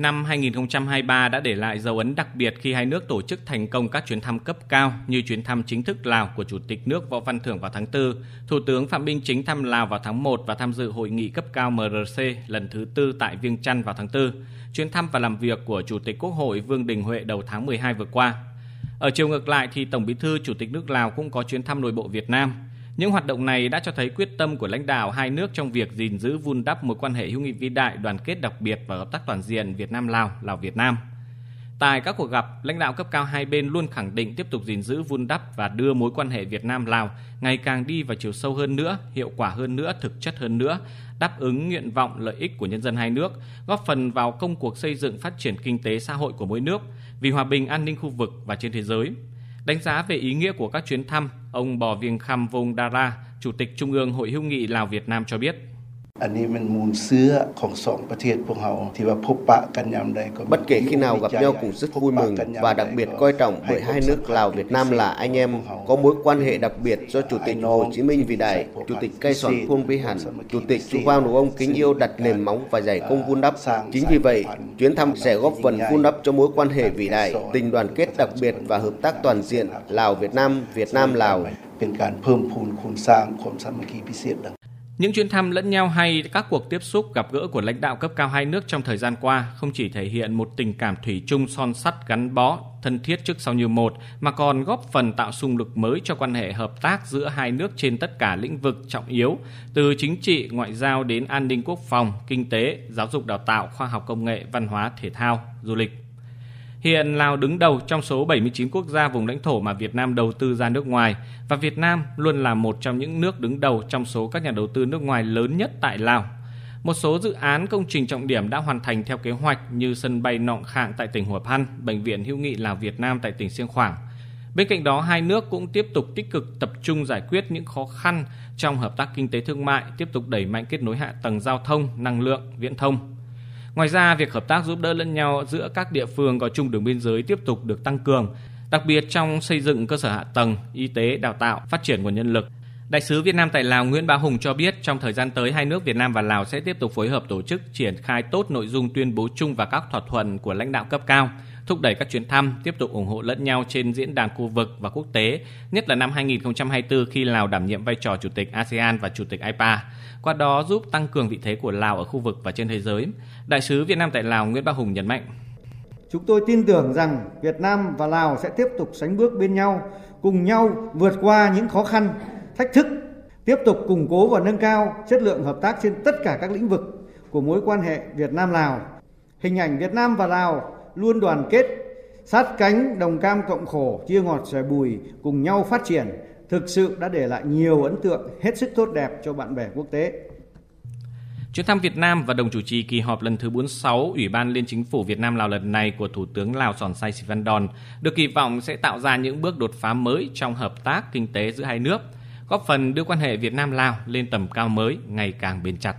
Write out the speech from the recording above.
Năm 2023 đã để lại dấu ấn đặc biệt khi hai nước tổ chức thành công các chuyến thăm cấp cao như chuyến thăm chính thức Lào của Chủ tịch nước Võ Văn Thưởng vào tháng 4, Thủ tướng Phạm Minh Chính thăm Lào vào tháng 1 và tham dự hội nghị cấp cao MRC lần thứ tư tại Viêng Chăn vào tháng 4, chuyến thăm và làm việc của Chủ tịch Quốc hội Vương Đình Huệ đầu tháng 12 vừa qua. Ở chiều ngược lại thì Tổng Bí thư Chủ tịch nước Lào cũng có chuyến thăm nội bộ Việt Nam – những hoạt động này đã cho thấy quyết tâm của lãnh đạo hai nước trong việc gìn giữ vun đắp mối quan hệ hữu nghị vĩ đại, đoàn kết đặc biệt và hợp tác toàn diện Việt Nam Lào, Lào Việt Nam. Tại các cuộc gặp, lãnh đạo cấp cao hai bên luôn khẳng định tiếp tục gìn giữ vun đắp và đưa mối quan hệ Việt Nam Lào ngày càng đi vào chiều sâu hơn nữa, hiệu quả hơn nữa, thực chất hơn nữa, đáp ứng nguyện vọng lợi ích của nhân dân hai nước, góp phần vào công cuộc xây dựng phát triển kinh tế xã hội của mỗi nước vì hòa bình an ninh khu vực và trên thế giới. Đánh giá về ý nghĩa của các chuyến thăm, ông Bò Viêng Khăm Vông Dara, Chủ tịch Trung ương Hội hữu nghị Lào Việt Nam cho biết. อันนี้มันมูลเสื้อของสองประเทศพวกเราที่ว่าพบปะกันยามใดก็ Bất kể khi nào gặp nhau cũng rất vui mừng và đặc biệt coi trọng bởi hai nước Lào Việt Nam là anh em có mối quan hệ đặc biệt do Chủ tịch Hồ Chí Minh vĩ đại, Chủ tịch Cây Sòn Phuong Vi Hẳn, Chủ tịch Chu Quang Đồ Ông kính yêu đặt nền móng và giải công vun đắp. Chính vì vậy, chuyến thăm sẽ góp phần vun đắp cho mối quan hệ vĩ đại, tình đoàn kết đặc biệt và hợp tác toàn diện Lào Việt Nam, Việt Nam Lào. เป็นการเพิ่มพูนคูณสร้างความสามัคคีพิเศษดัง những chuyến thăm lẫn nhau hay các cuộc tiếp xúc gặp gỡ của lãnh đạo cấp cao hai nước trong thời gian qua không chỉ thể hiện một tình cảm thủy chung son sắt gắn bó, thân thiết trước sau như một, mà còn góp phần tạo xung lực mới cho quan hệ hợp tác giữa hai nước trên tất cả lĩnh vực trọng yếu, từ chính trị, ngoại giao đến an ninh quốc phòng, kinh tế, giáo dục đào tạo, khoa học công nghệ, văn hóa, thể thao, du lịch. Hiện Lào đứng đầu trong số 79 quốc gia vùng lãnh thổ mà Việt Nam đầu tư ra nước ngoài và Việt Nam luôn là một trong những nước đứng đầu trong số các nhà đầu tư nước ngoài lớn nhất tại Lào. Một số dự án công trình trọng điểm đã hoàn thành theo kế hoạch như sân bay Nọng Khạng tại tỉnh Hủa Phan, bệnh viện hữu nghị Lào Việt Nam tại tỉnh Siêng Khoảng. Bên cạnh đó, hai nước cũng tiếp tục tích cực tập trung giải quyết những khó khăn trong hợp tác kinh tế thương mại, tiếp tục đẩy mạnh kết nối hạ tầng giao thông, năng lượng, viễn thông. Ngoài ra, việc hợp tác giúp đỡ lẫn nhau giữa các địa phương có chung đường biên giới tiếp tục được tăng cường, đặc biệt trong xây dựng cơ sở hạ tầng, y tế, đào tạo, phát triển nguồn nhân lực. Đại sứ Việt Nam tại Lào Nguyễn Bá Hùng cho biết trong thời gian tới hai nước Việt Nam và Lào sẽ tiếp tục phối hợp tổ chức triển khai tốt nội dung tuyên bố chung và các thỏa thuận của lãnh đạo cấp cao, thúc đẩy các chuyến thăm, tiếp tục ủng hộ lẫn nhau trên diễn đàn khu vực và quốc tế, nhất là năm 2024 khi Lào đảm nhiệm vai trò chủ tịch ASEAN và chủ tịch IPA qua đó giúp tăng cường vị thế của Lào ở khu vực và trên thế giới. Đại sứ Việt Nam tại Lào Nguyễn Bá Hùng nhấn mạnh. Chúng tôi tin tưởng rằng Việt Nam và Lào sẽ tiếp tục sánh bước bên nhau, cùng nhau vượt qua những khó khăn, thách thức, tiếp tục củng cố và nâng cao chất lượng hợp tác trên tất cả các lĩnh vực của mối quan hệ Việt Nam Lào. Hình ảnh Việt Nam và Lào luôn đoàn kết, sát cánh đồng cam cộng khổ, chia ngọt sẻ bùi, cùng nhau phát triển, thực sự đã để lại nhiều ấn tượng hết sức tốt đẹp cho bạn bè quốc tế. Chuyến thăm Việt Nam và đồng chủ trì kỳ họp lần thứ 46 Ủy ban Liên Chính phủ Việt Nam Lào lần này của Thủ tướng Lào Sòn Sai Sĩ Văn Đòn được kỳ vọng sẽ tạo ra những bước đột phá mới trong hợp tác kinh tế giữa hai nước, góp phần đưa quan hệ Việt Nam Lào lên tầm cao mới ngày càng bền chặt.